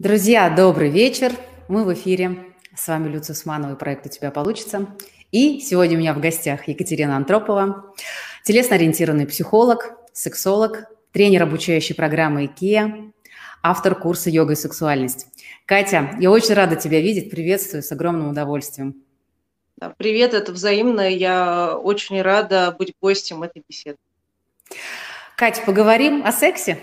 Друзья, добрый вечер. Мы в эфире. С вами Люция Усманова и проект «У тебя получится». И сегодня у меня в гостях Екатерина Антропова, телесно-ориентированный психолог, сексолог, тренер обучающей программы IKEA, автор курса «Йога и сексуальность». Катя, я очень рада тебя видеть. Приветствую с огромным удовольствием. Привет, это взаимно. Я очень рада быть гостем этой беседы. Катя, поговорим о сексе?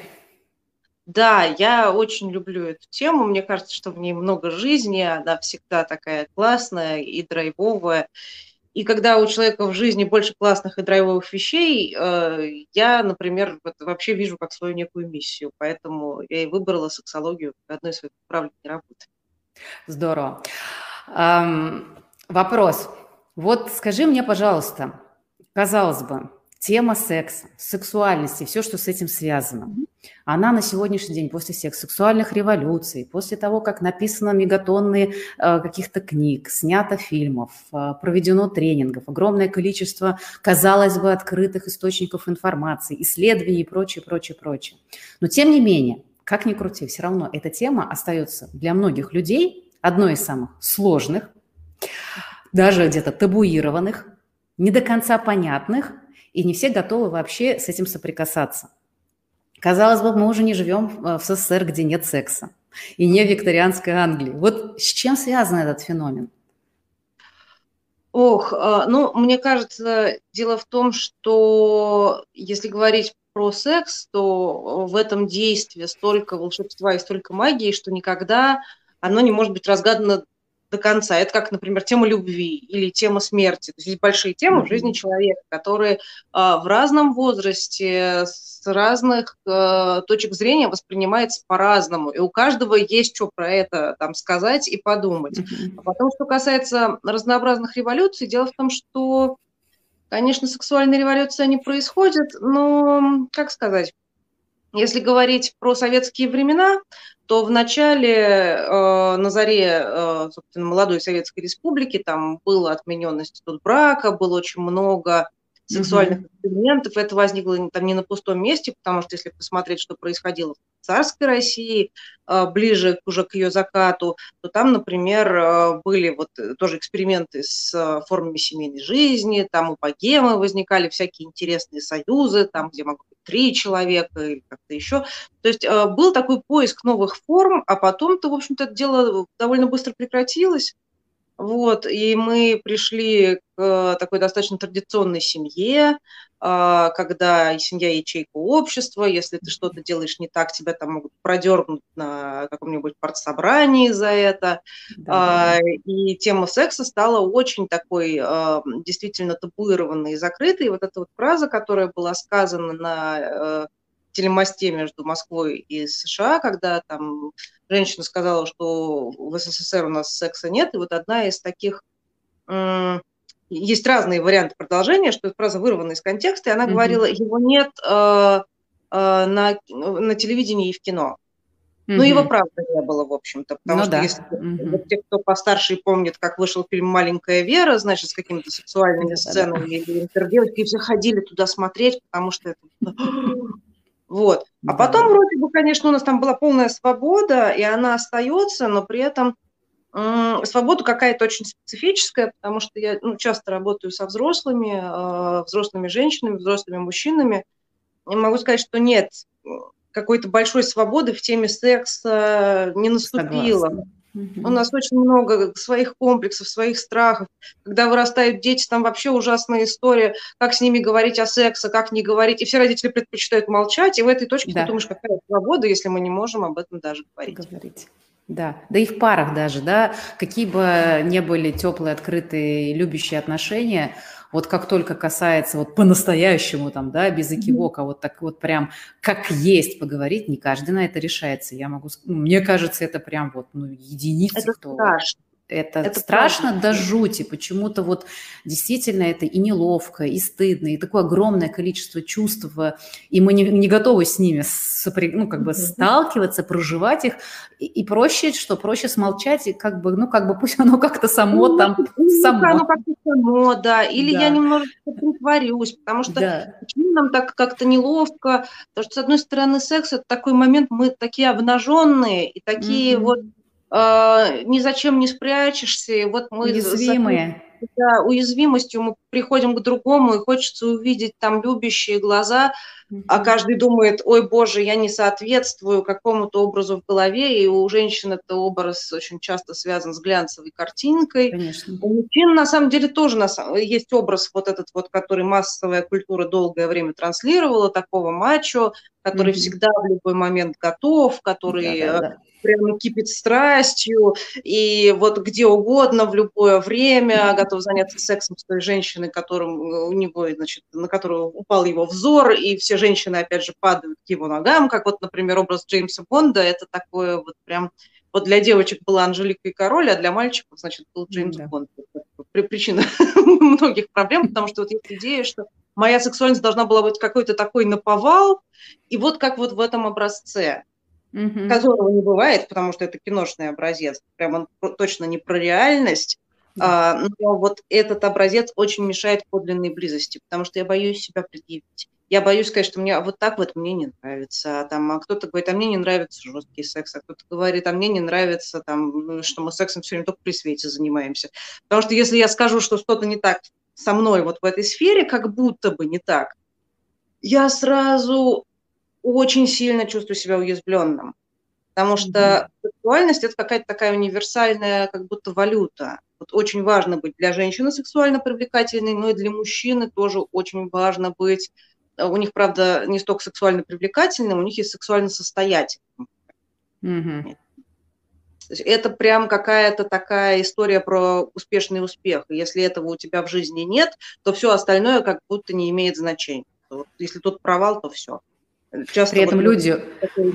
Да, я очень люблю эту тему. Мне кажется, что в ней много жизни, она всегда такая классная и драйвовая. И когда у человека в жизни больше классных и драйвовых вещей, э, я, например, вообще вижу как свою некую миссию. Поэтому я и выбрала сексологию как одной из своих направлений работы. Здорово. Эм, вопрос. Вот скажи мне, пожалуйста, казалось бы, тема секса, сексуальности, все, что с этим связано, она на сегодняшний день после всех сексуальных революций, после того, как написано мегатонны э, каких-то книг, снято фильмов, э, проведено тренингов, огромное количество, казалось бы, открытых источников информации, исследований и прочее, прочее, прочее. Но тем не менее, как ни крути, все равно эта тема остается для многих людей одной из самых сложных, даже где-то табуированных, не до конца понятных, и не все готовы вообще с этим соприкасаться. Казалось бы, мы уже не живем э, в СССР, где нет секса, и не в викторианской Англии. Вот с чем связан этот феномен? Ох, а, ну, мне кажется, дело в том, что если говорить про секс, то в этом действии столько волшебства и столько магии, что никогда оно не может быть разгадано до конца. Это как, например, тема любви или тема смерти. То есть есть большие темы в жизни человека, которые а, в разном возрасте, с разных а, точек зрения воспринимаются по-разному. И у каждого есть что про это там сказать и подумать. А потом, что касается разнообразных революций, дело в том, что, конечно, сексуальные революции, они происходят, но, как сказать, если говорить про советские времена, то в начале, э, на заре, э, собственно, молодой Советской Республики, там был отменен институт брака, было очень много сексуальных mm-hmm. экспериментов. Это возникло там не на пустом месте, потому что если посмотреть, что происходило в царской России, э, ближе уже к ее закату, то там, например, э, были вот э, тоже эксперименты с формами семейной жизни, там у богемы возникали всякие интересные союзы, там, где быть три человека или как-то еще. То есть был такой поиск новых форм, а потом-то, в общем-то, дело довольно быстро прекратилось. Вот, и мы пришли к такой достаточно традиционной семье, а, когда семья ячейка общества, если ты что-то делаешь не так, тебя там могут продергнуть на каком-нибудь партсобрании за это. Да, да. И тема секса стала очень такой а, действительно табуированной и закрытой. И вот эта вот фраза, которая была сказана на э, телемосте между Москвой и США, когда там женщина сказала, что в СССР у нас секса нет, и вот одна из таких есть разные варианты продолжения, что эта фраза вырвана из контекста, и она mm-hmm. говорила, его нет э, э, на, на телевидении и в кино. Mm-hmm. Ну, его правда не было, в общем-то, потому ну, что да. если mm-hmm. вот те, кто постарше помнит, как вышел фильм «Маленькая Вера», значит, с какими-то сексуальными сценами или интердевочки, и все ходили туда смотреть, потому что это вот. А потом вроде бы, конечно, у нас там была полная свобода, и она остается, но при этом свобода какая-то очень специфическая, потому что я ну, часто работаю со взрослыми, э, взрослыми женщинами, взрослыми мужчинами. И могу сказать, что нет какой-то большой свободы в теме секса не наступило. Согласна. У нас очень много своих комплексов, своих страхов. Когда вырастают дети, там вообще ужасная история, как с ними говорить о сексе, как не говорить. И все родители предпочитают молчать. И в этой точке да. ты думаешь, какая свобода, если мы не можем об этом даже говорить. говорить. Да, да и в парах даже, да, какие бы ни были теплые, открытые, любящие отношения, вот как только касается вот по-настоящему там, да, без экивока, вот так вот прям как есть поговорить, не каждый на это решается. Я могу, ну, мне кажется, это прям вот, ну, единицы, это кто... страшно. Это, это страшно правда. до жути. Почему-то вот действительно это и неловко, и стыдно, и такое огромное количество чувств, и мы не, не готовы с ними сопри, ну, как бы сталкиваться, проживать их. И, и проще, что проще смолчать, и как бы, ну, как бы пусть оно как-то само ну, там, ну, само. Оно как-то само, да. Или да. я немножко притворюсь, потому что да. почему нам так как-то неловко? Потому что, с одной стороны, секс – это такой момент, мы такие обнаженные и такие mm-hmm. вот э, ни зачем не спрячешься. И вот мы уязвимые. Да, уязвимостью мы приходим к другому, и хочется увидеть там любящие глаза. А каждый думает, ой, боже, я не соответствую какому-то образу в голове, и у женщин это образ очень часто связан с глянцевой картинкой. Конечно. У мужчин, на самом деле, тоже есть образ вот этот вот, который массовая культура долгое время транслировала, такого мачо, который mm-hmm. всегда в любой момент готов, который... Да-да-да прямо кипит страстью, и вот где угодно, в любое время готов заняться сексом с той женщиной, которым э, у него, значит, на которую упал его взор, и все женщины, опять же, падают к его ногам, как вот, например, образ Джеймса Бонда, это такое вот прям вот для девочек была Анжелика и король, а для мальчиков, значит, был Джеймс да. Бонд. Причина многих проблем, потому что вот есть идея, что моя сексуальность должна была быть какой-то такой наповал, и вот как вот в этом образце угу. которого не бывает, потому что это киношный образец, прям он точно не про реальность, да. а, но вот этот образец очень мешает подлинной близости, потому что я боюсь себя предъявить. Я боюсь сказать, что мне вот так вот мне не нравится. А, там, а кто-то говорит, а мне не нравится жесткий секс, а кто-то говорит, а мне не нравится, там, ну, что мы сексом все время только при свете занимаемся. Потому что если я скажу, что что-то не так со мной вот в этой сфере, как будто бы не так, я сразу очень сильно чувствую себя уязвленным. Потому что сексуальность – это какая-то такая универсальная как будто валюта. Вот очень важно быть для женщины сексуально привлекательной, но и для мужчины тоже очень важно быть. У них, правда, не столько сексуально привлекательным, у них есть сексуально состоятельным. Mm-hmm. Это прям какая-то такая история про успешный успех. если этого у тебя в жизни нет, то все остальное как будто не имеет значения. Если тут провал, то все. Часто при этом вот люди,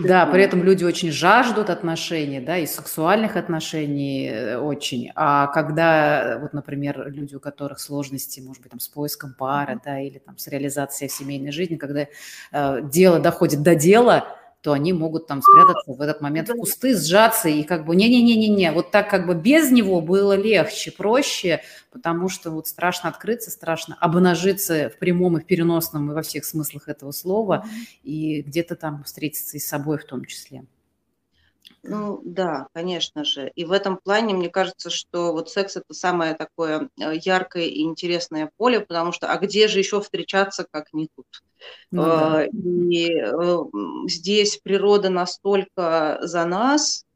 да, при этом люди очень жаждут отношений, да, и сексуальных отношений э, очень. А когда, вот, например, люди, у которых сложности, может быть, там, с поиском пары, да, или там с реализацией в семейной жизни, когда э, дело доходит до дела, то они могут там спрятаться в этот момент в кусты, сжаться и как бы не-не-не-не-не. Вот так как бы без него было легче, проще, потому что вот страшно открыться, страшно обнажиться в прямом и в переносном и во всех смыслах этого слова и где-то там встретиться и с собой в том числе. Ну да, конечно же. И в этом плане мне кажется, что вот секс это самое такое э, яркое и интересное поле, потому что а где же еще встречаться, как не тут? Ну, да. Э, и э, здесь природа настолько за нас,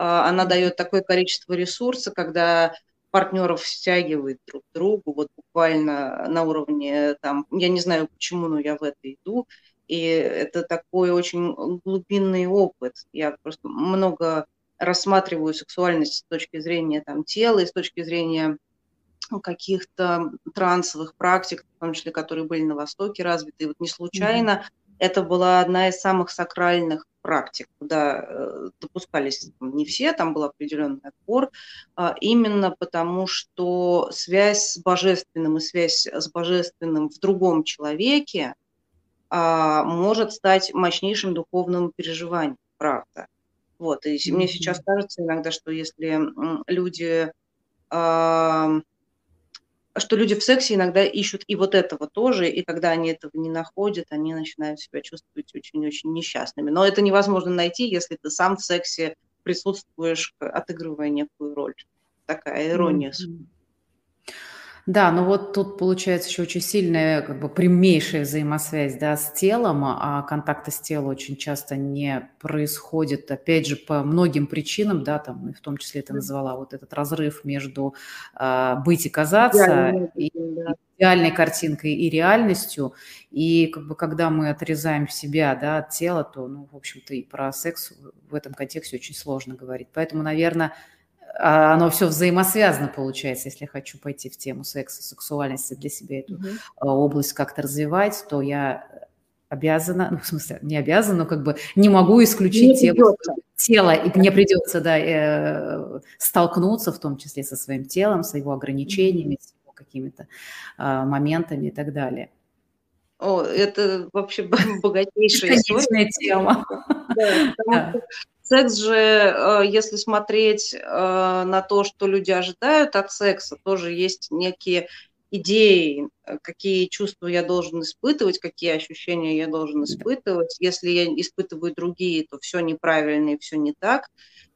а, она дает такое количество ресурса, когда партнеров стягивает друг к другу, вот буквально на уровне, там, я не знаю почему, но я в это иду, и это такой очень глубинный опыт. Я просто много рассматриваю сексуальность с точки зрения там, тела и с точки зрения каких-то трансовых практик, в том числе, которые были на Востоке развиты. И вот не случайно mm-hmm. это была одна из самых сакральных практик, куда э, допускались не все, там был определенный отбор, а именно потому, что связь с божественным и связь с божественным в другом человеке а, может стать мощнейшим духовным переживанием, правда. Вот, и мне сейчас кажется иногда, что если люди а, что люди в сексе иногда ищут и вот этого тоже, и когда они этого не находят, они начинают себя чувствовать очень-очень несчастными. Но это невозможно найти, если ты сам в сексе присутствуешь, отыгрывая некую роль. Такая ирония. Mm-hmm. Да, но вот тут получается еще очень сильная, как бы прямейшая взаимосвязь да, с телом, а контакты с телом очень часто не происходят, опять же, по многим причинам, да, там, в том числе ты назвала вот этот разрыв между э, быть и казаться, Идеальной, и, да. идеальной картинкой и реальностью, и как бы когда мы отрезаем себя да, от тела, то, ну, в общем-то, и про секс в этом контексте очень сложно говорить. Поэтому, наверное, оно все взаимосвязано получается. Если я хочу пойти в тему секса, сексуальности, для себя эту mm область как-то развивать, то я обязана, ну, в смысле, не обязана, но как бы не могу исключить не тему тела, и мне придется, да, э, столкнуться в том числе со своим телом, с его ограничениями, с его какими-то э, моментами и так далее. О, это вообще богатейшая история. тема. Да, секс же, э, если смотреть э, на то, что люди ожидают от секса, тоже есть некие идеи, э, какие чувства я должен испытывать, какие ощущения я должен испытывать. Если я испытываю другие, то все неправильно и все не так.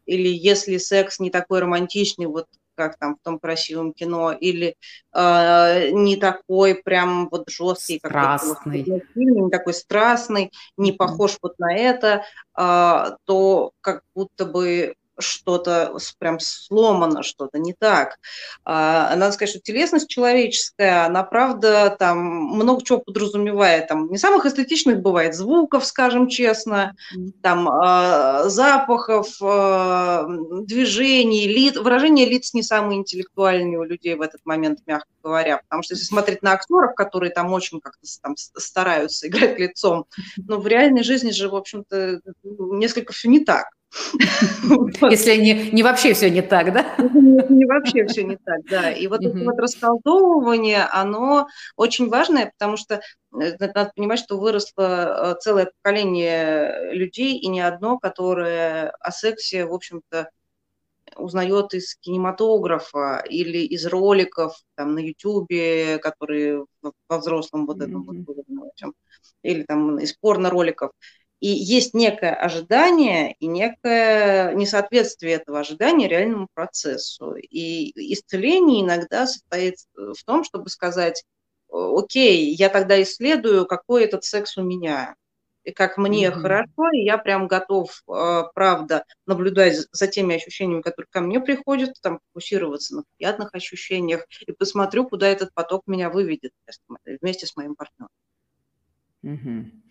Или если секс не такой романтичный, вот как там в том красивом кино, или э, не такой прям вот жесткий, как страстный. в фильме, не такой страстный, не похож вот на это, э, то как будто бы что-то прям сломано, что-то не так. А, надо сказать, что телесность человеческая, она, правда, там много чего подразумевает. Там не самых эстетичных бывает звуков, скажем честно, там а, запахов, а, движений, лиц. Выражение лиц не самые интеллектуальные у людей в этот момент, мягко говоря. Потому что если смотреть на актеров, которые там очень как-то там стараются играть лицом, но в реальной жизни же, в общем-то, несколько все не так. Если не, не вообще все не так, да? Не вообще все не так, да. И вот это вот расколдовывание, оно очень важное, потому что э, надо понимать, что выросло э, целое поколение людей, и не одно, которое о сексе, в общем-то, узнает из кинематографа или из роликов там на Ютубе, которые во взрослом вот этом mm-hmm. вот, или там из порно-роликов. И есть некое ожидание и некое несоответствие этого ожидания реальному процессу. И исцеление иногда состоит в том, чтобы сказать, окей, я тогда исследую, какой этот секс у меня, и как мне mm-hmm. хорошо, и я прям готов, а, правда, наблюдать за теми ощущениями, которые ко мне приходят, там, фокусироваться на приятных ощущениях, и посмотрю, куда этот поток меня выведет вместе с моим партнером. Mm-hmm.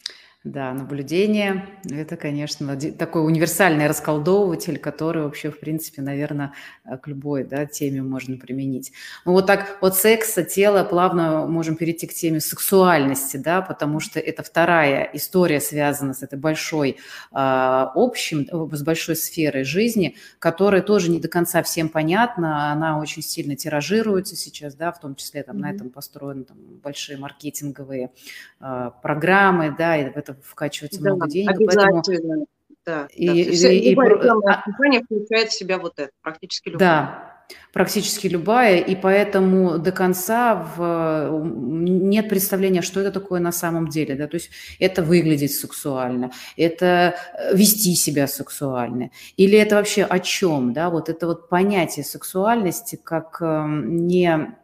Да, наблюдение – это, конечно, такой универсальный расколдовыватель, который вообще, в принципе, наверное, э, к любой да, теме можно применить. Ну вот так от секса, тела плавно можем перейти к теме сексуальности, да, потому что это вторая история связана с этой большой э, общим, с большой сферой жизни, которая тоже не до конца всем понятна, она очень сильно тиражируется сейчас, да, в том числе там, mm-hmm. на этом построены там, большие маркетинговые э, программы, да, и в это вкачивается да, много денег. Обязательно. Поэтому... Да, и, да. И, и, любая рекламная а компания включает в себя вот это, практически любая. Да, практически любая, и поэтому до конца в, нет представления, что это такое на самом деле. Да? То есть это выглядеть сексуально, это э, вести себя сексуально, или это вообще о чем? Да? Вот это вот понятие сексуальности как эм, не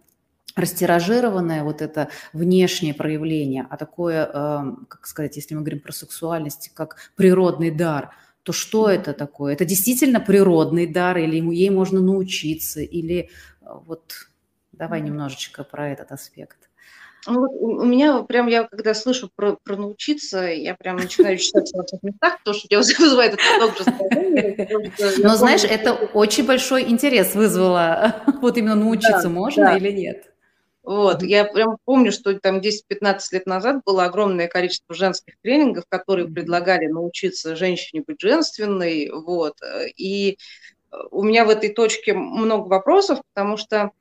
растиражированное вот это внешнее проявление, а такое, эм, как сказать, если мы говорим про сексуальность, как природный дар, то что это такое? Это действительно природный дар, или ему ей можно научиться, или э, вот давай немножечко про этот аспект. Ну, вот у меня прям, я когда слышу про, про научиться, я прям начинаю читать в разных местах, потому что я вызывает это много. Но знаешь, это очень большой интерес вызвало, вот именно научиться можно или нет? Вот, я прям помню, что там 10-15 лет назад было огромное количество женских тренингов, которые предлагали научиться женщине быть женственной, вот, и у меня в этой точке много вопросов, потому что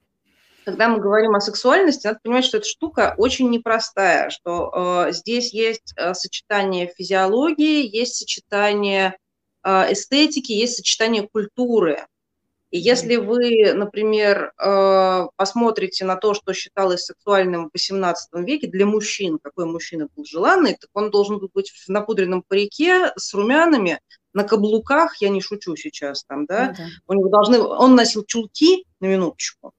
когда мы говорим о сексуальности, надо понимать, что эта штука очень непростая, что э, здесь есть э, сочетание физиологии, есть сочетание э, эстетики, есть сочетание культуры. И если вы, например, э, посмотрите на то, что считалось сексуальным в XVIII веке для мужчин, какой мужчина был желанный, так он должен был быть в напудренном парике с румянами, на каблуках, я не шучу сейчас там, да, ну, да. у него должны, он носил чулки, на минуточку,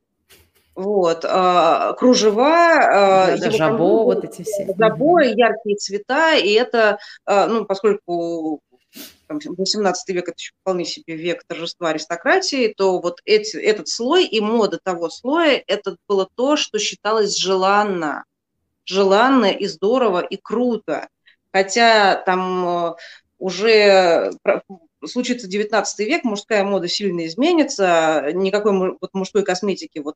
вот, а, кружева, а, да, жабо, вот эти все. Жабо, яркие цвета, и это, а, ну, поскольку 18 век – это еще вполне себе век торжества аристократии, то вот эти, этот слой и мода того слоя – это было то, что считалось желанно, желанно и здорово, и круто. Хотя там э, уже случится 19 век, мужская мода сильно изменится, никакой вот мужской косметики вот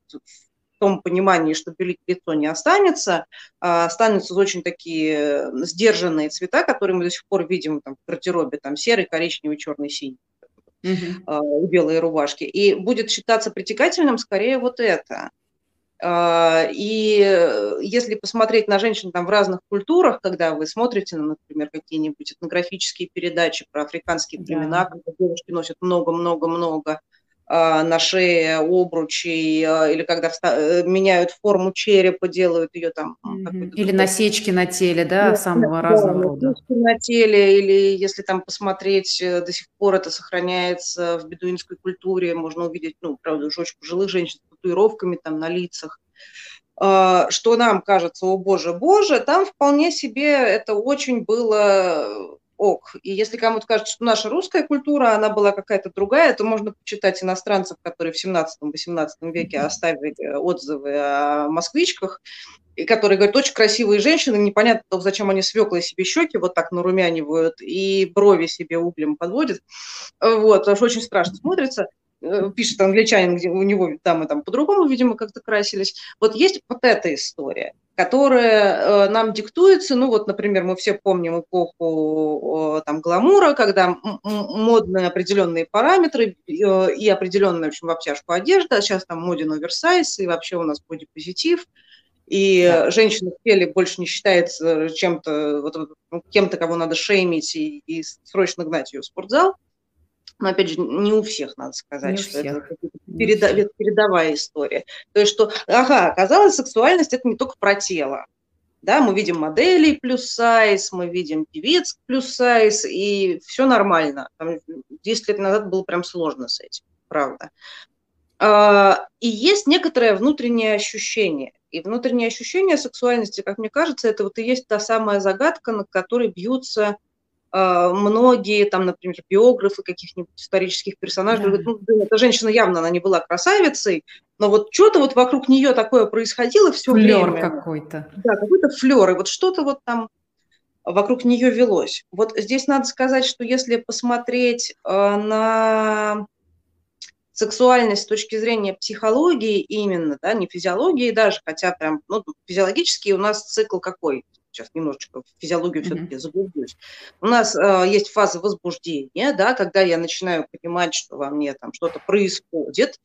том понимании, что белить лицо не останется, а останутся очень такие сдержанные цвета, которые мы до сих пор видим там, в гардеробе, там серый, коричневый, черный, синий uh-huh. белые рубашки. И будет считаться притекательным скорее вот это. А, и если посмотреть на женщин там в разных культурах, когда вы смотрите, например, какие-нибудь этнографические передачи про африканские племена, когда девушки носят много-много-много а, на шее обручей, а, или когда э, меняют форму черепа, делают ее там. Mm-hmm. Или насечки на теле, да, да самого да, разного да, рода. На теле, или если там посмотреть, э, до сих пор это сохраняется в бедуинской культуре, можно увидеть, ну, правда, уже очень пожилых женщин с татуировками там на лицах а, что нам кажется, о боже, боже, там вполне себе это очень было ок. И если кому-то кажется, что наша русская культура, она была какая-то другая, то можно почитать иностранцев, которые в 17-18 веке оставили отзывы о москвичках, и которые говорят, очень красивые женщины, непонятно, зачем они свеклой себе щеки вот так нарумянивают и брови себе углем подводят. Вот, что очень страшно смотрится. Э, пишет англичанин, где у него там и там по-другому, видимо, как-то красились. Вот есть вот эта история, которая э, нам диктуется, ну вот, например, мы все помним эпоху там гламура, когда модные определенные параметры э, и определенная, в общем, в обтяжку одежда, сейчас там моден оверсайз, и вообще у нас бодипозитив, и да. женщина в теле больше не считается чем-то, вот, ну, кем-то, кого надо шеймить и, и срочно гнать ее в спортзал. Но опять же, не у всех, надо сказать, не что всех. это переда, передовая история. То есть, что, ага, оказалось, сексуальность это не только про тело. Да, мы видим моделей плюс сайз, мы видим певец плюс сайз, и все нормально. Там 10 лет назад было прям сложно с этим, правда. А, и есть некоторое внутреннее ощущение. И внутреннее ощущение сексуальности, как мне кажется, это вот и есть та самая загадка, над которой бьются многие, там, например, биографы каких-нибудь исторических персонажей, да. говорят, ну, эта женщина явно, она не была красавицей, но вот что-то вот вокруг нее такое происходило все флёр время. какой-то. Да, какой-то флер, и вот что-то вот там вокруг нее велось. Вот здесь надо сказать, что если посмотреть э, на сексуальность с точки зрения психологии именно, да, не физиологии даже, хотя прям, ну, физиологически у нас цикл какой? Сейчас немножечко в физиологию все-таки заглублюсь. У нас э, есть фаза возбуждения, да, когда я начинаю понимать, что во мне там что-то происходит.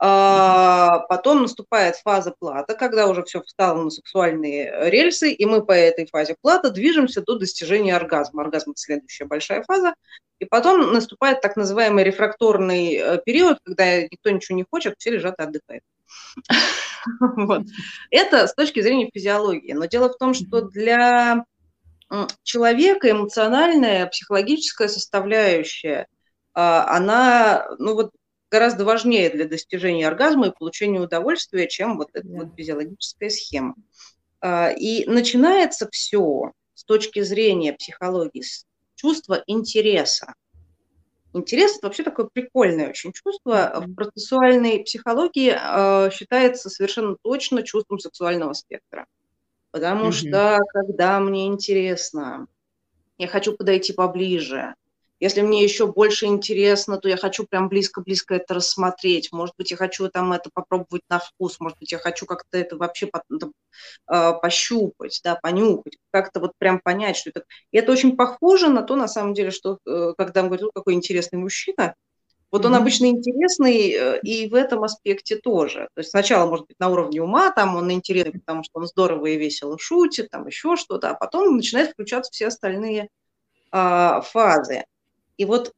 А, потом наступает фаза плата, когда уже все встало на сексуальные рельсы, и мы по этой фазе плата движемся до достижения оргазма. Оргазм – это следующая большая фаза. И потом наступает так называемый рефракторный э, период, когда никто ничего не хочет, все лежат и отдыхают. Вот. Это с точки зрения физиологии. Но дело в том, что для человека эмоциональная, психологическая составляющая, а, она ну вот, гораздо важнее для достижения оргазма и получения удовольствия, чем вот эта вот физиологическая схема. А, и начинается все с точки зрения психологии с чувства интереса. Интерес – это вообще такое прикольное очень чувство. В процессуальной психологии э, считается совершенно точно чувством сексуального спектра. Потому mm-hmm. что, когда мне интересно, я хочу подойти поближе, если мне еще больше интересно, то я хочу прям близко-близко это рассмотреть. Может быть, я хочу там это попробовать на вкус, может быть, я хочу как-то это вообще там, э, пощупать, да, понюхать, как-то вот прям понять, что это. И это очень похоже на то, на самом деле, что э, когда он говорит, какой интересный мужчина, вот он mm-hmm. обычно интересный э, и в этом аспекте тоже. То есть сначала, может быть, на уровне ума, там он интересный, потому что он здорово и весело шутит, там еще что-то, а потом начинает включаться все остальные э, фазы. И вот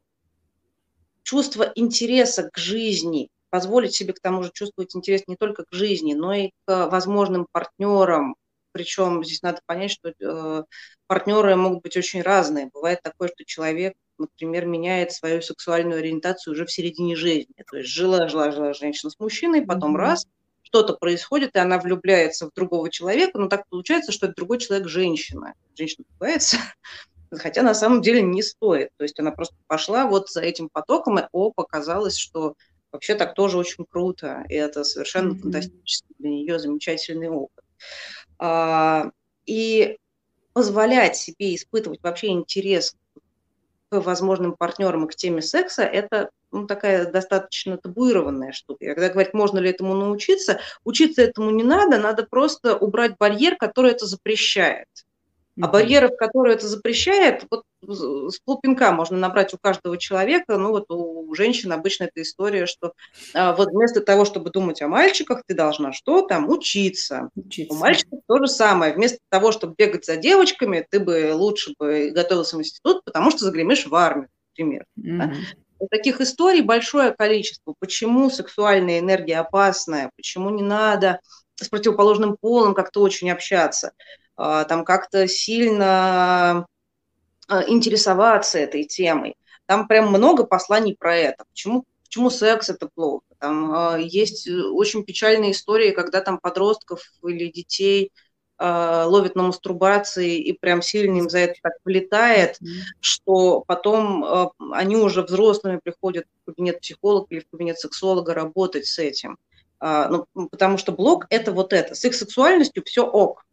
чувство интереса к жизни, позволить себе к тому же чувствовать интерес не только к жизни, но и к возможным партнерам. Причем здесь надо понять, что э, партнеры могут быть очень разные. Бывает такое, что человек, например, меняет свою сексуальную ориентацию уже в середине жизни. То есть жила, жила, жила женщина с мужчиной, потом mm-hmm. раз, что-то происходит, и она влюбляется в другого человека, но так получается, что это другой человек женщина. Женщина влюбляется, хотя на самом деле не стоит. То есть она просто пошла вот за этим потоком, и о, показалось, что вообще так тоже очень круто, и это совершенно mm-hmm. фантастический для нее замечательный опыт. А, и позволять себе испытывать вообще интерес к возможным партнерам и к теме секса, это ну, такая достаточно табуированная штука. когда говорят, можно ли этому научиться, учиться этому не надо, надо просто убрать барьер, который это запрещает. А барьеров, которые это запрещает, вот с полпинка можно набрать у каждого человека. Ну вот у женщин обычно эта история, что а, вот вместо того, чтобы думать о мальчиках, ты должна что там учиться. учиться. У мальчиков то же самое. Вместо того, чтобы бегать за девочками, ты бы лучше бы готовился в институт, потому что загремишь в армию, например. Mm-hmm. Да? Таких историй большое количество. Почему сексуальная энергия опасная, почему не надо с противоположным полом как-то очень общаться. А, там как-то сильно а, интересоваться этой темой. Там прям много посланий про это. Почему, почему секс это плохо? Там а, есть очень печальные истории, когда там подростков или детей ловят на мастурбации и прям сильно им за это так влетает, что потом они уже взрослыми приходят в кабинет психолога или в кабинет сексолога работать с этим. Ну, потому что блог – это вот это. С их сексуальностью все ок.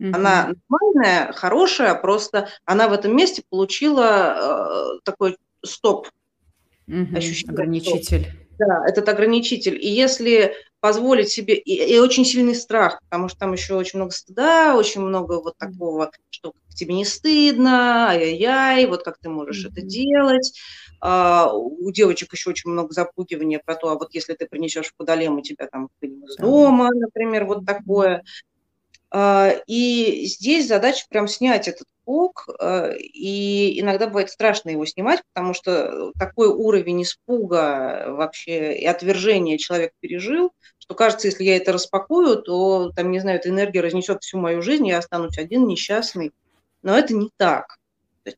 Mm-hmm. Она нормальная, хорошая, просто она в этом месте получила э, такой стоп. Mm-hmm. Ощущение. Ограничитель. Стоп. Да, этот ограничитель. И если позволить себе, и, и очень сильный страх, потому что там еще очень много стыда, очень много вот такого, что тебе не стыдно, ай-яй-яй, вот как ты можешь mm-hmm. это делать. А, у девочек еще очень много запугивания про то, а вот если ты принесешь в подолем, у тебя там из дома, например, вот такое. А, и здесь задача прям снять этот пук, а, и иногда бывает страшно его снимать, потому что такой уровень испуга вообще и отвержения человек пережил, что кажется, если я это распакую, то, там, не знаю, эта энергия разнесет всю мою жизнь, я останусь один, несчастный. Но это не так.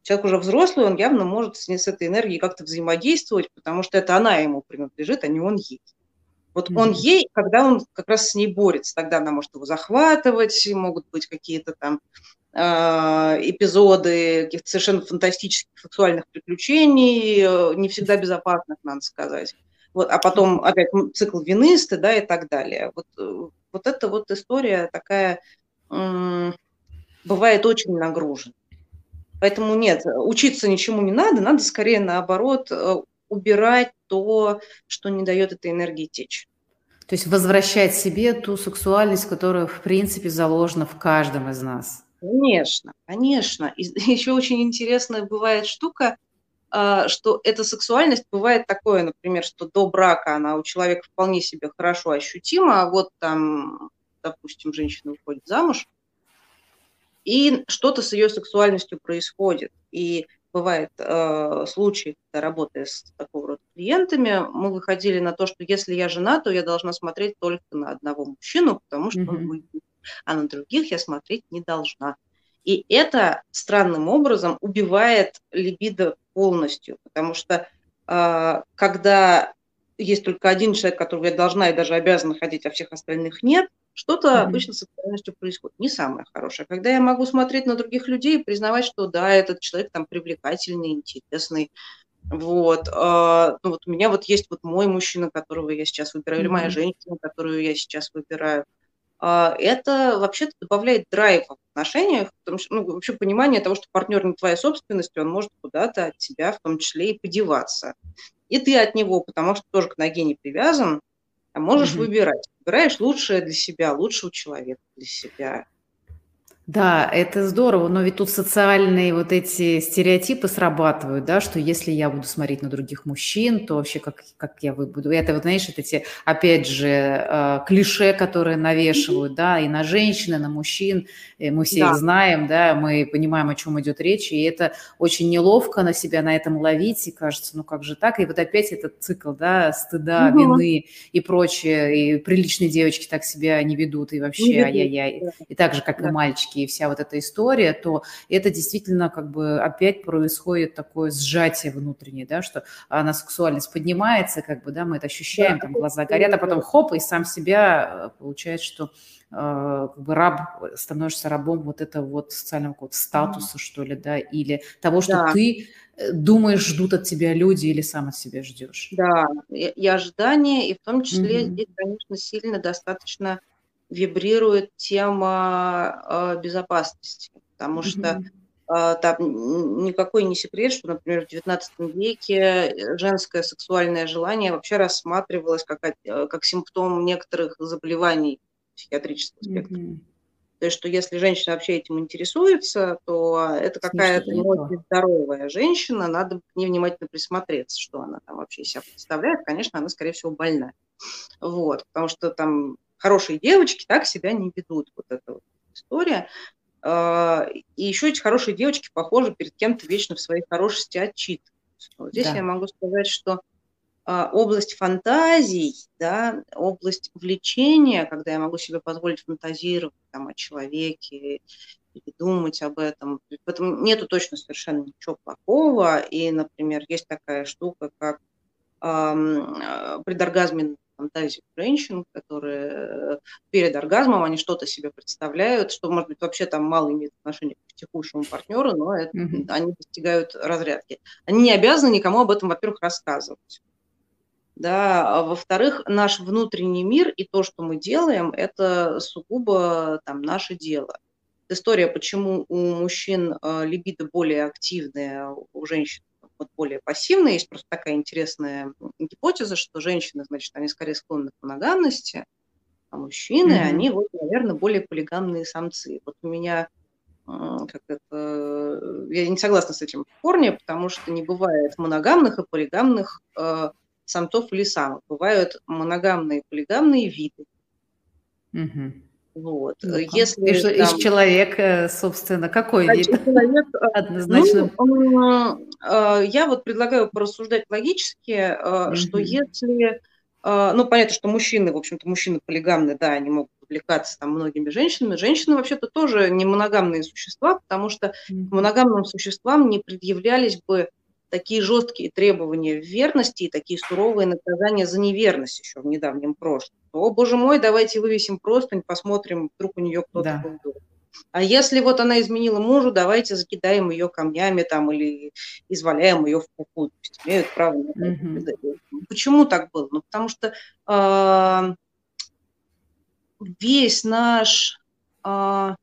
человек уже взрослый, он явно может с этой энергией как-то взаимодействовать, потому что это она ему принадлежит, а не он ей. Вот mm-hmm. он ей, когда он как раз с ней борется, тогда она может его захватывать, могут быть какие-то там э, эпизоды каких-то совершенно фантастических сексуальных приключений, э, не всегда безопасных, надо сказать. Вот, а потом опять цикл вины, стыда и так далее. Вот, э, вот эта вот история такая э, бывает очень нагружена. Поэтому нет, учиться ничему не надо, надо скорее наоборот э, убирать то, что не дает этой энергии течь. То есть возвращать себе ту сексуальность, которая, в принципе, заложена в каждом из нас. Конечно, конечно. И еще очень интересная бывает штука, а, что эта сексуальность бывает такое, например, что до брака она у человека вполне себе хорошо ощутима, а вот там, допустим, женщина уходит замуж, и что-то с ее сексуальностью происходит. И бывает э, случаи, когда работая с такого рода клиентами, мы выходили на то, что если я жена, то я должна смотреть только на одного мужчину, потому что mm-hmm. он выйдет, а на других я смотреть не должна. И это странным образом убивает либидо полностью, потому что э, когда есть только один человек, которого я должна и даже обязана ходить, а всех остальных нет, что-то mm-hmm. обычно с актуальностью происходит. Не самое хорошее. Когда я могу смотреть на других людей и признавать, что да, этот человек там привлекательный, интересный, вот. А, ну, вот у меня вот есть вот мой мужчина, которого я сейчас выбираю, mm-hmm. или моя женщина, которую я сейчас выбираю. А, это вообще-то добавляет драйва в отношениях, потому что, ну, вообще понимание того, что партнер не твоя собственность, он может куда-то от тебя в том числе и подеваться. И ты от него, потому что тоже к ноге не привязан, а можешь mm-hmm. выбирать. Выбираешь лучшее для себя, лучшего человека для себя. Да, это здорово, но ведь тут социальные вот эти стереотипы срабатывают, да, что если я буду смотреть на других мужчин, то вообще как, как я буду... Это вот, знаешь, вот эти, опять же, э, клише, которые навешивают, да, и на женщин, и на мужчин, и мы все да. их знаем, да, мы понимаем, о чем идет речь, и это очень неловко на себя на этом ловить, и кажется, ну как же так, и вот опять этот цикл, да, стыда, угу. вины и прочее, и приличные девочки так себя не ведут, и вообще ай-яй-яй, и так же, как да. и мальчики и вся вот эта история, то это действительно как бы опять происходит такое сжатие внутреннее, да, что она сексуальность поднимается, как бы, да, мы это ощущаем, да, там глаза горят, а потом хоп, и сам себя э, получается, что э, как бы раб, становишься рабом вот этого вот социального какого-то статуса, что ли, да, или того, что да. ты э, думаешь, ждут от тебя люди или сам от себя ждешь. Да, и, ожидания, и в том числе mm-hmm. здесь, конечно, сильно достаточно вибрирует тема э, безопасности, потому что а, там никакой не секрет, что, например, в XIX веке э, женское сексуальное желание вообще рассматривалось как, э, как симптом некоторых заболеваний психиатрического спектра. Mm-hmm. То есть, что если женщина вообще этим интересуется, то это какая-то не очень здоровая женщина, надо к ней внимательно присмотреться, что она там вообще себя представляет. Конечно, она, скорее всего, больная. Вот, потому что там хорошие девочки так себя не ведут. Вот эта вот история. А, и еще эти хорошие девочки, похоже, перед кем-то вечно в своей хорошести отчитываются. Вот здесь да. я могу сказать, что а, область фантазий, да, область влечения, когда я могу себе позволить фантазировать там, о человеке или думать об этом. В этом нету точно совершенно ничего плохого. И, например, есть такая штука, как эм, предоргазменная фантазию женщин, которые э, перед оргазмом они что-то себе представляют, что, может быть, вообще там мало имеет отношения к текущему партнеру, но это, mm-hmm. они достигают разрядки. Они не обязаны никому об этом, во-первых, рассказывать. Да, а во-вторых, наш внутренний мир и то, что мы делаем, это сугубо там наше дело. История, почему у мужчин э, либидо более активная, у женщин вот более пассивные. Есть просто такая интересная гипотеза, что женщины, значит, они скорее склонны к моногамности, а мужчины, mm-hmm. они вот, наверное, более полигамные самцы. Вот у меня как это, я не согласна с этим в корне, потому что не бывает моногамных и полигамных э, самцов или самок. Бывают моногамные и полигамные виды. Угу. Вот. Ну, Если и, там, и человек, э, собственно, какой вид? Человек, э, Однозначно. Ну, э, я вот предлагаю порассуждать логически, mm-hmm. что если, ну, понятно, что мужчины, в общем-то, мужчины полигамны, да, они могут увлекаться там многими женщинами. Женщины вообще-то тоже не моногамные существа, потому что моногамным существам не предъявлялись бы такие жесткие требования в верности и такие суровые наказания за неверность еще в недавнем прошлом. О, боже мой, давайте вывесим простынь, посмотрим, вдруг у нее кто-то да. был. А если вот она изменила мужу, давайте закидаем ее камнями там или изваляем ее в пуху. То есть имеют право. Mm-hmm. Почему так было? Ну, потому что э, весь наш э,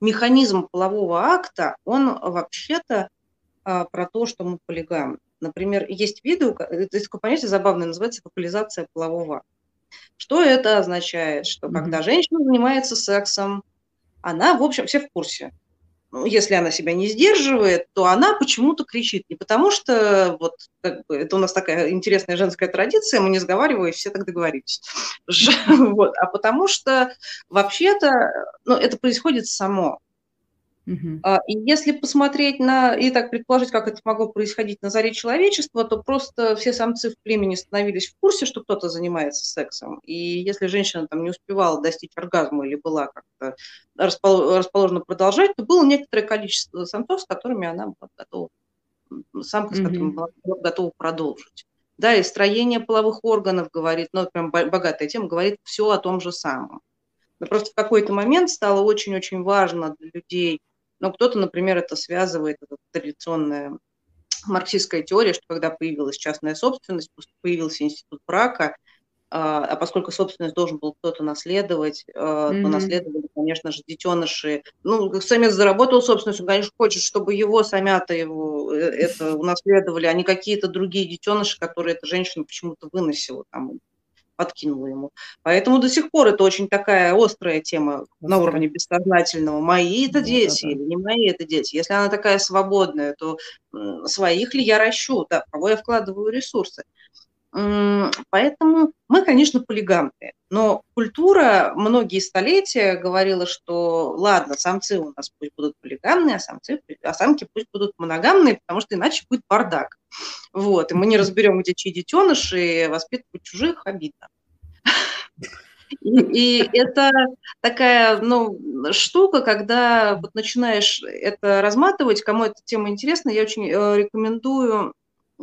механизм полового акта, он вообще-то а, про то, что мы полигамны. Например, есть видео, есть такое понятие забавное, называется популяризация полового. Что это означает? Что mm-hmm. когда женщина занимается сексом, она, в общем, все в курсе. Ну, если она себя не сдерживает, то она почему-то кричит. Не потому что, вот, как бы, это у нас такая интересная женская традиция, мы не сговариваясь, все так договорились. Вот, а потому что, вообще-то, ну, это происходит само. Uh-huh. И если посмотреть на и так предположить, как это могло происходить на заре человечества, то просто все самцы в племени становились в курсе, что кто-то занимается сексом. И если женщина там не успевала достичь оргазма или была как-то расположена продолжать, то было некоторое количество самцов, с которыми она была готова, самка, с которыми была готова продолжить. Да, и строение половых органов говорит, ну, прям богатая тема, говорит все о том же самом. Но просто в какой-то момент стало очень-очень важно для людей но кто-то, например, это связывает, это традиционная марксистская теория, что когда появилась частная собственность, появился институт брака, а, а поскольку собственность должен был кто-то наследовать, mm-hmm. то наследовали, конечно же, детеныши. Ну, самец заработал собственность, он, конечно, хочет, чтобы его самята его э, это унаследовали, а не какие-то другие детеныши, которые эта женщина почему-то выносила там подкинула ему. Поэтому до сих пор это очень такая острая тема на уровне бессознательного. Мои это дети или не мои это дети. Если она такая свободная, то своих ли я ращу, да, кого я вкладываю ресурсы. Поэтому мы, конечно, полигамные. Но культура многие столетия говорила, что ладно, самцы у нас пусть будут полигамные, а, самцы, а самки пусть будут моногамные, потому что иначе будет бардак. Вот, и мы не разберем, где чьи детеныши, и воспитывать чужих обидно. И, это такая ну, штука, когда вот начинаешь это разматывать, кому эта тема интересна, я очень э, рекомендую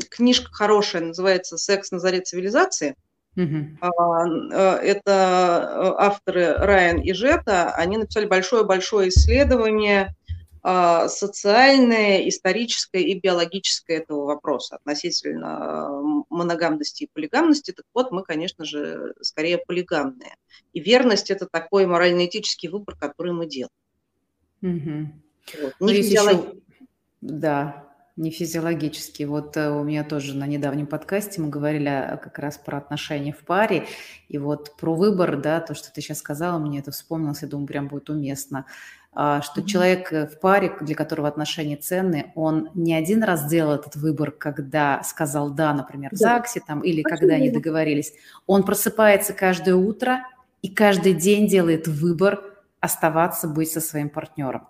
книжка хорошая, называется «Секс на заре цивилизации». Uh-huh. Это э, авторы Райан и Жета. Они написали большое-большое исследование а, социальное, историческое и биологическое этого вопроса относительно моногамности и полигамности. Так вот, мы, конечно же, скорее полигамные. И верность – это такой морально-этический выбор, который мы делаем. Угу. Вот. Не, физиолог... еще Да, не физиологически. Вот э, у меня тоже на недавнем подкасте мы говорили как раз про отношения в паре, и вот про выбор, да, то, что ты сейчас сказала, мне это вспомнилось, я думаю, прям будет уместно, а, что mm-hmm. человек э, в паре, для которого отношения ценны, он не один раз делал этот выбор, когда сказал «да», например, в ЗАГСе там, или Почему? когда они договорились. Он просыпается каждое утро и каждый день делает выбор оставаться, быть со своим партнером.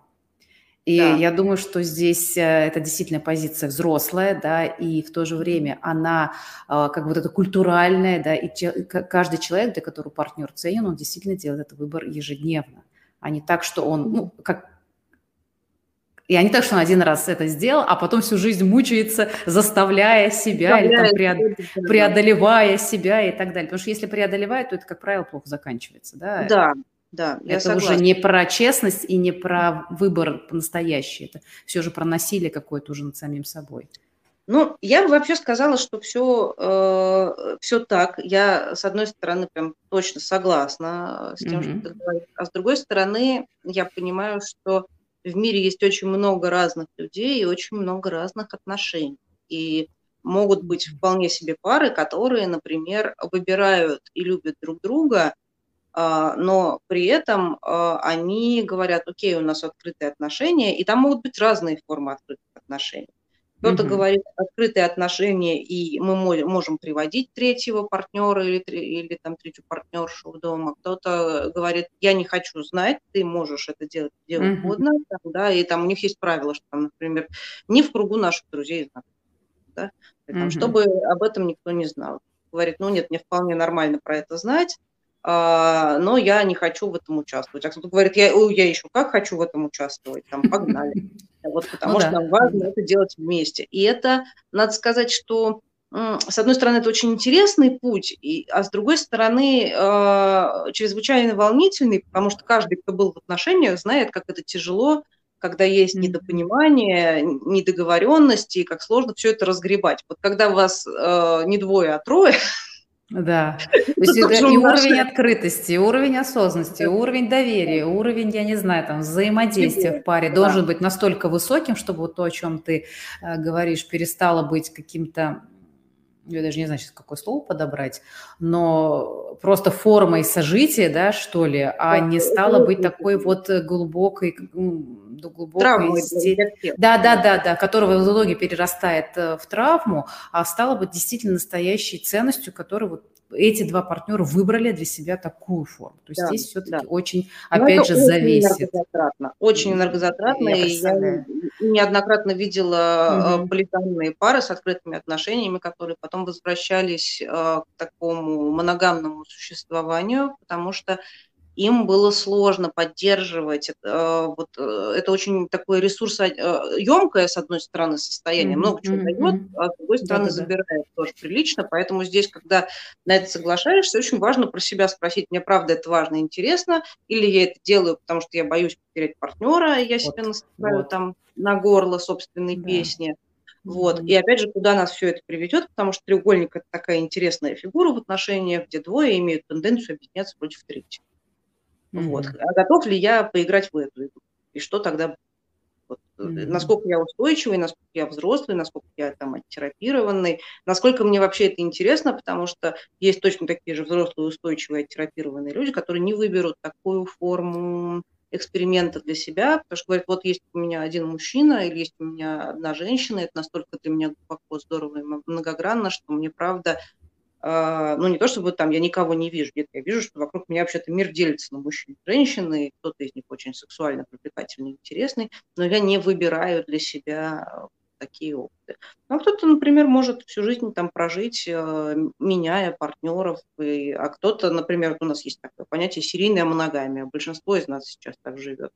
И да. я думаю, что здесь э, это действительно позиция взрослая, да, и в то же время она а, как бы вот это культуральная, да, и каждый человек, для которого партнер ценен, он действительно делает этот выбор ежедневно, а не так, что он, ну, как и не так, что он один раз это сделал, а потом всю жизнь мучается, заставляя себя заставляя или там преод... преодолевая себя и так далее. Потому что если преодолевает, то это, как правило, плохо заканчивается. Да, да да, я Это согласна. уже не про честность и не про выбор настоящий. Это все же про насилие какое-то уже над самим собой. Ну, я бы вообще сказала, что все, э, все так. Я, с одной стороны, прям точно согласна с тем, mm-hmm. что ты говоришь. А с другой стороны, я понимаю, что в мире есть очень много разных людей и очень много разных отношений. И могут быть вполне себе пары, которые, например, выбирают и любят друг друга – но при этом а, они говорят, окей, у нас открытые отношения, и там могут быть разные формы открытых отношений. Кто-то mm-hmm. говорит открытые отношения, и мы можем приводить третьего партнера или, или там третью партнершу в дом. Кто-то говорит, я не хочу знать, ты можешь это делать где mm-hmm. угодно. Там, да, и там у них есть правило, что, там, например, не в кругу наших друзей и знакомых. Да, там, mm-hmm. Чтобы об этом никто не знал. Говорит, ну нет, мне вполне нормально про это знать, а, но я не хочу в этом участвовать. А кто-то говорит, я, я еще как хочу в этом участвовать, там, погнали. Вот, потому ну, что да. нам важно это делать вместе. И это, надо сказать, что с одной стороны, это очень интересный путь, и, а с другой стороны, э, чрезвычайно волнительный, потому что каждый, кто был в отношениях, знает, как это тяжело, когда есть недопонимание, недоговоренности, и как сложно все это разгребать. Вот когда вас э, не двое, а трое, Да. То есть это и уровень открытости, и уровень осознанности, и уровень доверия, уровень, я не знаю, там, взаимодействия в паре должен быть настолько высоким, чтобы вот то, о чем ты э, говоришь, перестало быть каким-то я даже не знаю, сейчас какое слово подобрать, но просто формой сожития, да, что ли, а не стало быть такой вот глубокой, глубокой... Травмой. Да, да, да, да, которая в итоге перерастает э, в травму, а стало быть действительно настоящей ценностью, которая вот эти два партнера выбрали для себя такую форму. То есть да, здесь все-таки да. очень, опять же, очень зависит. Энергозатратно, очень энергозатратно. И я неоднократно видела угу. полигамные пары с открытыми отношениями, которые потом возвращались к такому моногамному существованию, потому что им было сложно поддерживать. Э, вот, э, это очень такое ресурсоемкое, с одной стороны, состояние, mm-hmm. много чего mm-hmm. дает, а с другой стороны Да-да-да. забирает тоже прилично. Поэтому здесь, когда на это соглашаешься, очень важно про себя спросить, мне правда это важно и интересно, или я это делаю, потому что я боюсь потерять партнера, и я вот, себе настраиваю вот. там на горло собственной да. песни. Вот. Mm-hmm. И опять же, куда нас все это приведет, потому что треугольник это такая интересная фигура в отношениях, где двое имеют тенденцию объединяться против третьего. Mm-hmm. Вот. А готов ли я поиграть в эту игру? И что тогда вот, mm-hmm. насколько я устойчивый, насколько я взрослый, насколько я там оттерапированный, насколько мне вообще это интересно, потому что есть точно такие же взрослые, устойчивые, оттерапированные люди, которые не выберут такую форму эксперимента для себя, потому что говорят, вот есть у меня один мужчина или есть у меня одна женщина, это настолько для меня глубоко здорово и многогранно, что мне правда ну, не то чтобы там я никого не вижу, нет, я вижу, что вокруг меня вообще-то мир делится на мужчин и женщин, и кто-то из них очень сексуально привлекательный, интересный, но я не выбираю для себя такие опыты. Ну, а кто-то, например, может всю жизнь там прожить, э, меняя партнеров, и, а кто-то, например, у нас есть такое понятие серийная моногамия, большинство из нас сейчас так живет.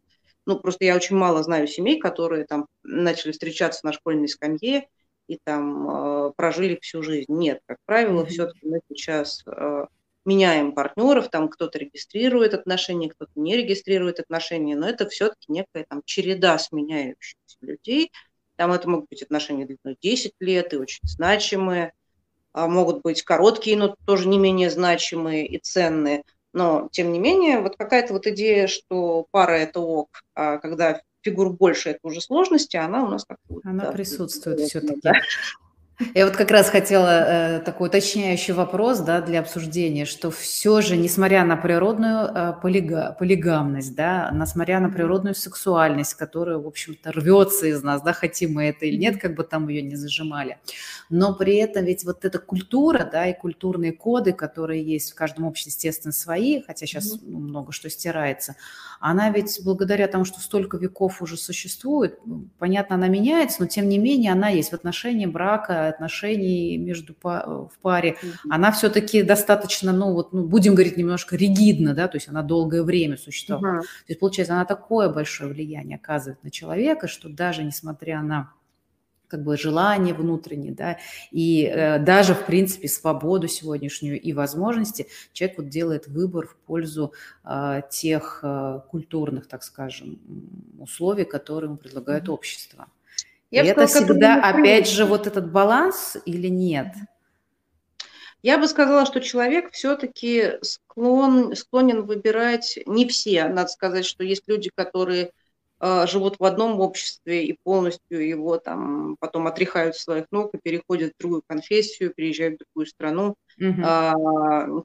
Ну, просто я очень мало знаю семей, которые там начали встречаться на школьной скамье, и там э, прожили всю жизнь. Нет, как правило, mm-hmm. все-таки мы сейчас э, меняем партнеров, там кто-то регистрирует отношения, кто-то не регистрирует отношения, но это все-таки некая там череда сменяющихся людей. Там это могут быть отношения длиной 10 лет и очень значимые, а могут быть короткие, но тоже не менее значимые и ценные. Но, тем не менее, вот какая-то вот идея, что пара – это ок, а когда фигур больше, это уже сложности, она у нас как-то... Она да, присутствует все-таки. Да. Я вот как раз хотела э, такой уточняющий вопрос да, для обсуждения, что все же, несмотря на природную э, полига, полигамность, да, несмотря на природную сексуальность, которая, в общем-то, рвется из нас, да, хотим мы это или нет, как бы там ее не зажимали, но при этом ведь вот эта культура, да, и культурные коды, которые есть в каждом обществе, естественно, свои, хотя сейчас ну, много что стирается, она ведь благодаря тому, что столько веков уже существует, понятно, она меняется, но тем не менее она есть в отношении брака, отношений между в паре, она все-таки достаточно, ну вот, ну, будем говорить, немножко ригидна, да, то есть она долгое время существовала. Mm-hmm. То есть, получается, она такое большое влияние оказывает на человека, что даже несмотря на как бы желание внутреннее, да, и э, даже, в принципе, свободу сегодняшнюю и возможности, человек вот делает выбор в пользу э, тех э, культурных, так скажем, условий, которые ему предлагает mm-hmm. общество. Я и это сказала, всегда, опять же, вот этот баланс или нет? Я бы сказала, что человек все-таки склон, склонен выбирать не все. Надо сказать, что есть люди, которые э, живут в одном обществе и полностью его там потом отряхают своих ног и переходят в другую конфессию, переезжают в другую страну. Угу. Э,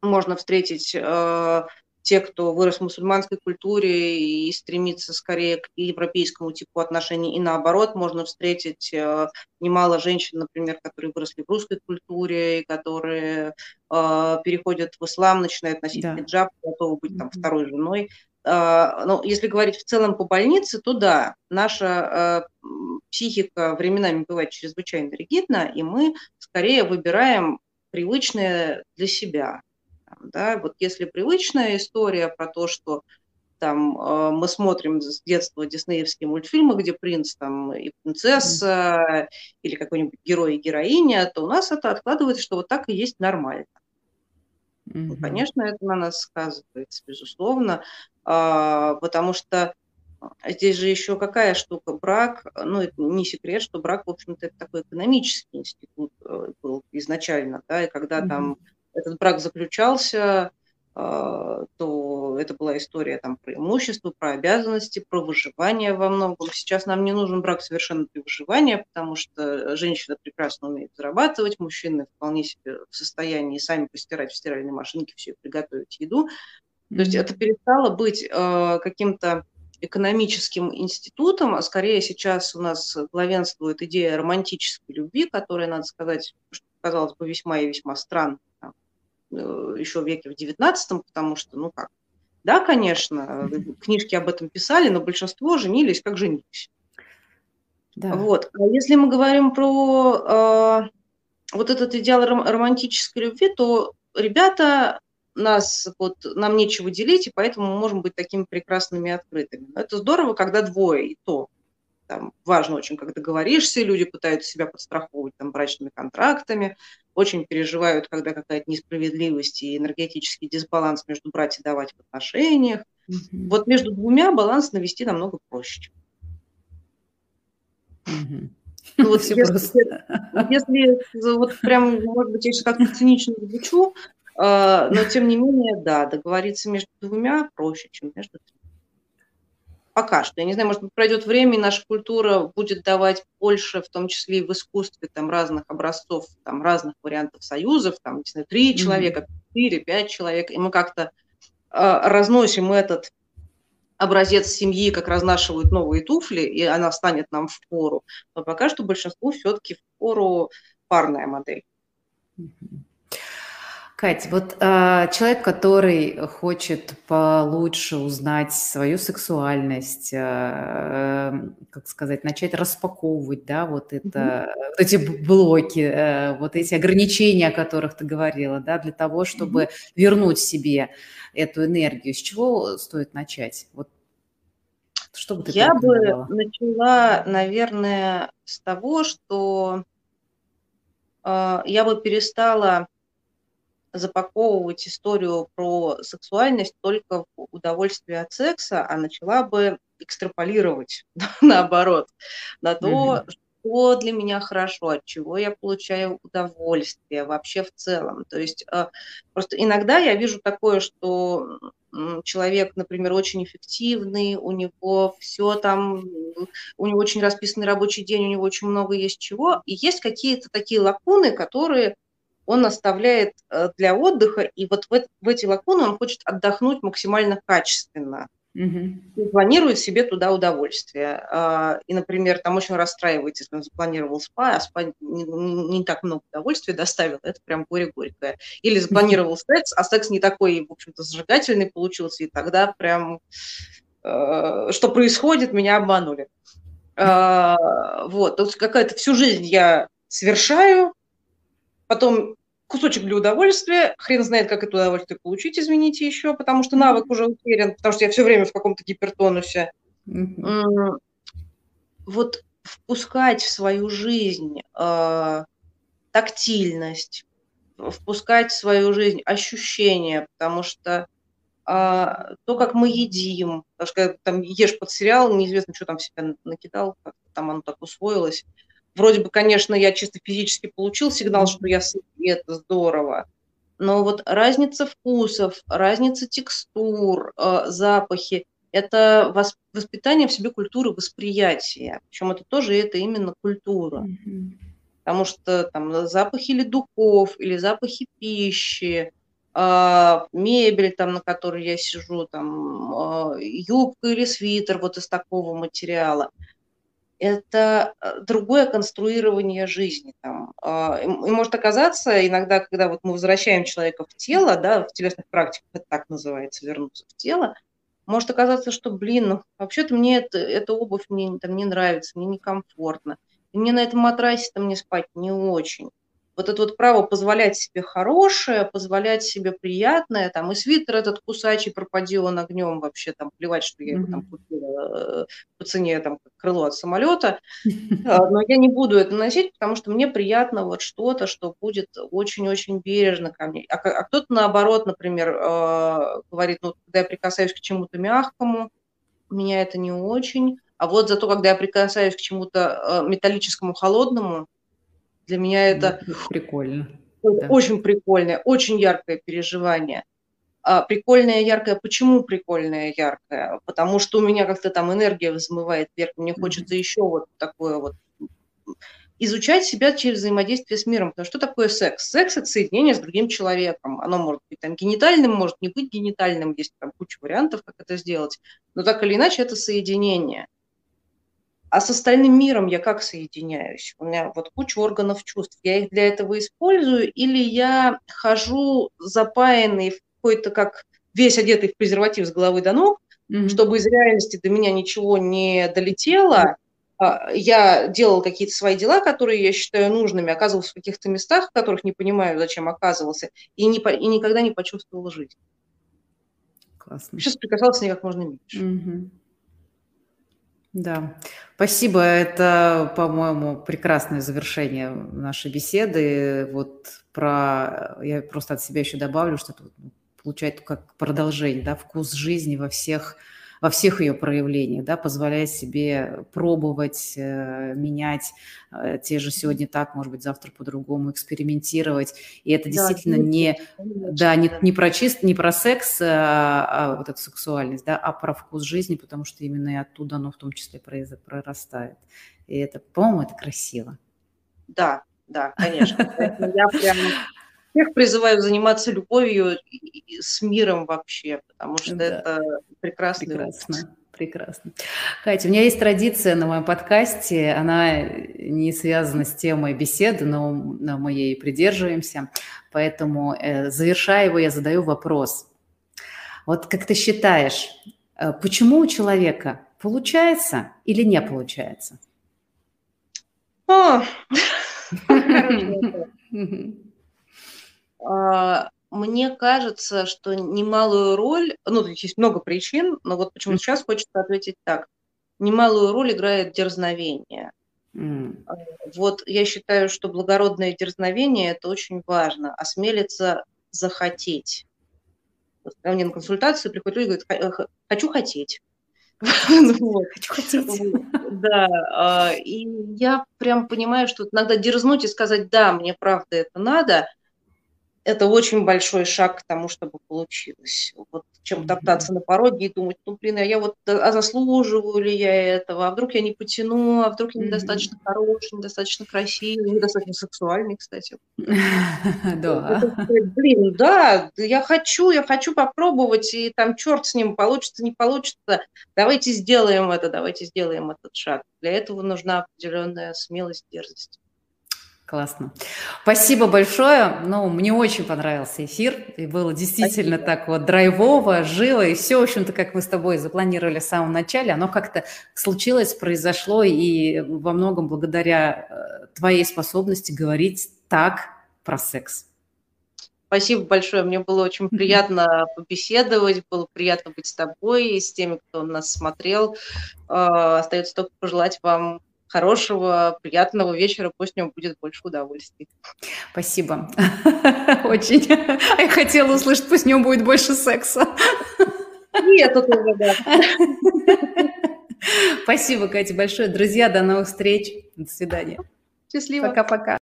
можно встретить э, те, кто вырос в мусульманской культуре и стремится скорее к европейскому типу отношений, и наоборот, можно встретить э, немало женщин, например, которые выросли в русской культуре, и которые э, переходят в ислам, начинают носить да. хиджаб, готовы быть там второй женой. Э, но если говорить в целом по больнице, то да, наша психика временами бывает чрезвычайно ригидна, и мы скорее выбираем привычное для себя. Да? Вот если привычная история про то, что там э, мы смотрим с детства диснеевские мультфильмы, где принц там и принцесса, или какой-нибудь герой и героиня, то у нас это откладывается, что вот так и есть нормально. Mm-hmm. Ну, конечно, это на нас сказывается, безусловно, э, потому что здесь же еще какая штука, брак, ну, это не секрет, что брак, в общем-то, это такой экономический институт э, был изначально, да, и когда mm-hmm. там этот брак заключался, а, то это была история там, про имущество, про обязанности, про выживание во многом. Сейчас нам не нужен брак совершенно для выживания, потому что женщина прекрасно умеет зарабатывать, мужчины вполне себе в состоянии сами постирать в стиральной машинке, все приготовить еду. То есть это перестало быть э, каким-то экономическим институтом, а скорее сейчас у нас главенствует идея романтической любви, которая, надо сказать, что казалось бы, весьма и весьма странно еще в веке в XIX, потому что, ну как, да, конечно, книжки об этом писали, но большинство женились, как женились. Да. Вот. А если мы говорим про э, вот этот идеал ром- романтической любви, то ребята нас, вот, нам нечего делить, и поэтому мы можем быть такими прекрасными и открытыми. Но это здорово, когда двое, и то там важно очень, как договоришься, люди пытаются себя подстраховывать там брачными контрактами, очень переживают, когда какая-то несправедливость и энергетический дисбаланс между брать и давать в отношениях. Mm-hmm. Вот между двумя баланс навести намного проще. Mm-hmm. Ну, вот если, если вот прям, может быть, я сейчас как-то цинично звучу, э, но тем не менее, да, договориться между двумя проще, чем между тремя. Пока что. Я не знаю, может быть, пройдет время, и наша культура будет давать больше, в том числе и в искусстве, там, разных образцов, там, разных вариантов союзов, там, не знаю, три mm-hmm. человека, четыре, пять человек, и мы как-то э, разносим этот образец семьи, как разнашивают новые туфли, и она станет нам в пору. Но пока что большинству все-таки в пору парная модель. Mm-hmm. Кать, вот э, человек, который хочет получше узнать свою сексуальность, э, как сказать, начать распаковывать, да, вот это, mm-hmm. вот эти блоки, э, вот эти ограничения, о которых ты говорила, да, для того, чтобы mm-hmm. вернуть себе эту энергию, с чего стоит начать? Вот что бы ты Я бы начала, наверное, с того, что э, я бы перестала запаковывать историю про сексуальность только в удовольствие от секса, а начала бы экстраполировать наоборот на то, mm-hmm. что для меня хорошо, от чего я получаю удовольствие вообще в целом. То есть э, просто иногда я вижу такое, что человек, например, очень эффективный, у него все там, у него очень расписанный рабочий день, у него очень много есть чего, и есть какие-то такие лакуны, которые он оставляет э, для отдыха, и вот в, в эти лакуны он хочет отдохнуть максимально качественно. Угу. планирует себе туда удовольствие. А, и, например, там очень расстраивается, если он запланировал спа, а спа не, не так много удовольствия доставил, это прям горе-горькое. Или запланировал секс, а секс не такой, в общем-то, зажигательный получился, и тогда прям э, что происходит, меня обманули. А, вот, то есть какая-то всю жизнь я совершаю, потом кусочек для удовольствия, хрен знает, как это удовольствие получить, извините еще, потому что навык уже утерян, потому что я все время в каком-то гипертонусе. Mm-hmm. Вот впускать в свою жизнь э, тактильность, впускать в свою жизнь ощущения, потому что э, то, как мы едим, потому что когда там ешь под сериал, неизвестно, что там себя накидал, как там оно так усвоилось, Вроде бы, конечно, я чисто физически получил сигнал, что я сыт, и это здорово. Но вот разница вкусов, разница текстур, э, запахи – это воспитание в себе культуры восприятия. Причем это тоже это именно культура. Mm-hmm. Потому что там запахи или духов, или запахи пищи, э, мебель, там, на которой я сижу, там, э, юбка или свитер вот из такого материала – это э, другое конструирование жизни. Там. А, и может оказаться иногда, когда вот мы возвращаем человека в тело, да, в телесных практиках это так называется, вернуться в тело, может оказаться, что, блин, ну, вообще-то мне это, эта обувь мне там не нравится, мне некомфортно. И мне на этом матрасе там не спать не очень вот это вот право позволять себе хорошее, позволять себе приятное, там, и свитер этот кусачий, пропади он огнем вообще, там, плевать, что я его там купила э, по цене, там, крыло от самолета, а, но я не буду это носить, потому что мне приятно вот что-то, что будет очень-очень бережно ко мне. А, а кто-то, наоборот, например, э, говорит, ну, когда я прикасаюсь к чему-то мягкому, меня это не очень, а вот зато, когда я прикасаюсь к чему-то э, металлическому, холодному, для меня это прикольно. Очень да. прикольное, очень яркое переживание. А, прикольное, яркое. Почему прикольное, яркое? Потому что у меня как-то там энергия взмывает вверх. Мне mm-hmm. хочется еще вот такое вот изучать себя через взаимодействие с миром. Потому что такое секс? Секс – это соединение с другим человеком. Оно может быть там генитальным, может не быть генитальным. Есть там куча вариантов, как это сделать. Но так или иначе это соединение. А с остальным миром я как соединяюсь? У меня вот куча органов чувств. Я их для этого использую или я хожу запаянный в какой-то как весь одетый в презерватив с головы до ног, mm-hmm. чтобы из реальности до меня ничего не долетело. А, я делал какие-то свои дела, которые я считаю нужными, оказывался в каких-то местах, в которых не понимаю, зачем оказывался, и, не, и никогда не почувствовал жизнь. Классно. Сейчас прикасался с ней как можно меньше. Mm-hmm. Да, спасибо. Это, по-моему, прекрасное завершение нашей беседы. Вот про, я просто от себя еще добавлю, что это получается как продолжение, да, вкус жизни во всех во всех ее проявлениях, да, позволяя себе пробовать, э, менять э, те же сегодня так, может быть, завтра по-другому, экспериментировать. И это действительно не, да, не, не про чист, не про секс, а, а вот эту сексуальность, да, а про вкус жизни, потому что именно и оттуда оно в том числе прорастает. И это, по-моему, это красиво. Да, да, конечно. Я прям всех призываю заниматься любовью с миром вообще, потому что да. это прекрасно. Прекрасно. Прекрасно. Катя, у меня есть традиция на моем подкасте, она не связана с темой беседы, но мы ей придерживаемся, поэтому, э, завершая его, я задаю вопрос. Вот как ты считаешь, э, почему у человека получается или не получается? О, мне кажется, что немалую роль, ну, тут есть много причин, но вот почему сейчас хочется ответить так. Немалую роль играет дерзновение. Mm. Вот я считаю, что благородное дерзновение – это очень важно. Осмелиться захотеть. Вот ко мне на консультацию приходят люди и говорят, хочу хотеть. Хочу хотеть. Да, а, и я прям понимаю, что иногда дерзнуть и сказать, да, мне правда это надо, это очень большой шаг к тому, чтобы получилось. Вот чем топтаться на пороге и думать, ну, блин, а я вот, а заслуживаю ли я этого, а вдруг я не потяну, а вдруг я недостаточно хороший, недостаточно красивый, недостаточно сексуальный, кстати. Да. Блин, да, я хочу, я хочу попробовать, и там черт с ним, получится, не получится. Давайте сделаем это, давайте сделаем этот шаг. Для этого нужна определенная смелость, дерзость. Классно. Спасибо большое. Ну, мне очень понравился эфир. И было действительно Спасибо. так вот драйвово, живо. И все, в общем-то, как мы с тобой запланировали в самом начале, оно как-то случилось, произошло. И во многом благодаря э, твоей способности говорить так про секс. Спасибо большое. Мне было очень приятно побеседовать, было приятно быть с тобой и с теми, кто нас смотрел. Э, остается только пожелать вам хорошего, приятного вечера, пусть у него будет больше удовольствий. Спасибо. Очень. А я хотела услышать, пусть у него будет больше секса. Нет, тут уже, да. Спасибо, Катя, большое. Друзья, до новых встреч. До свидания. Счастливо. Пока-пока.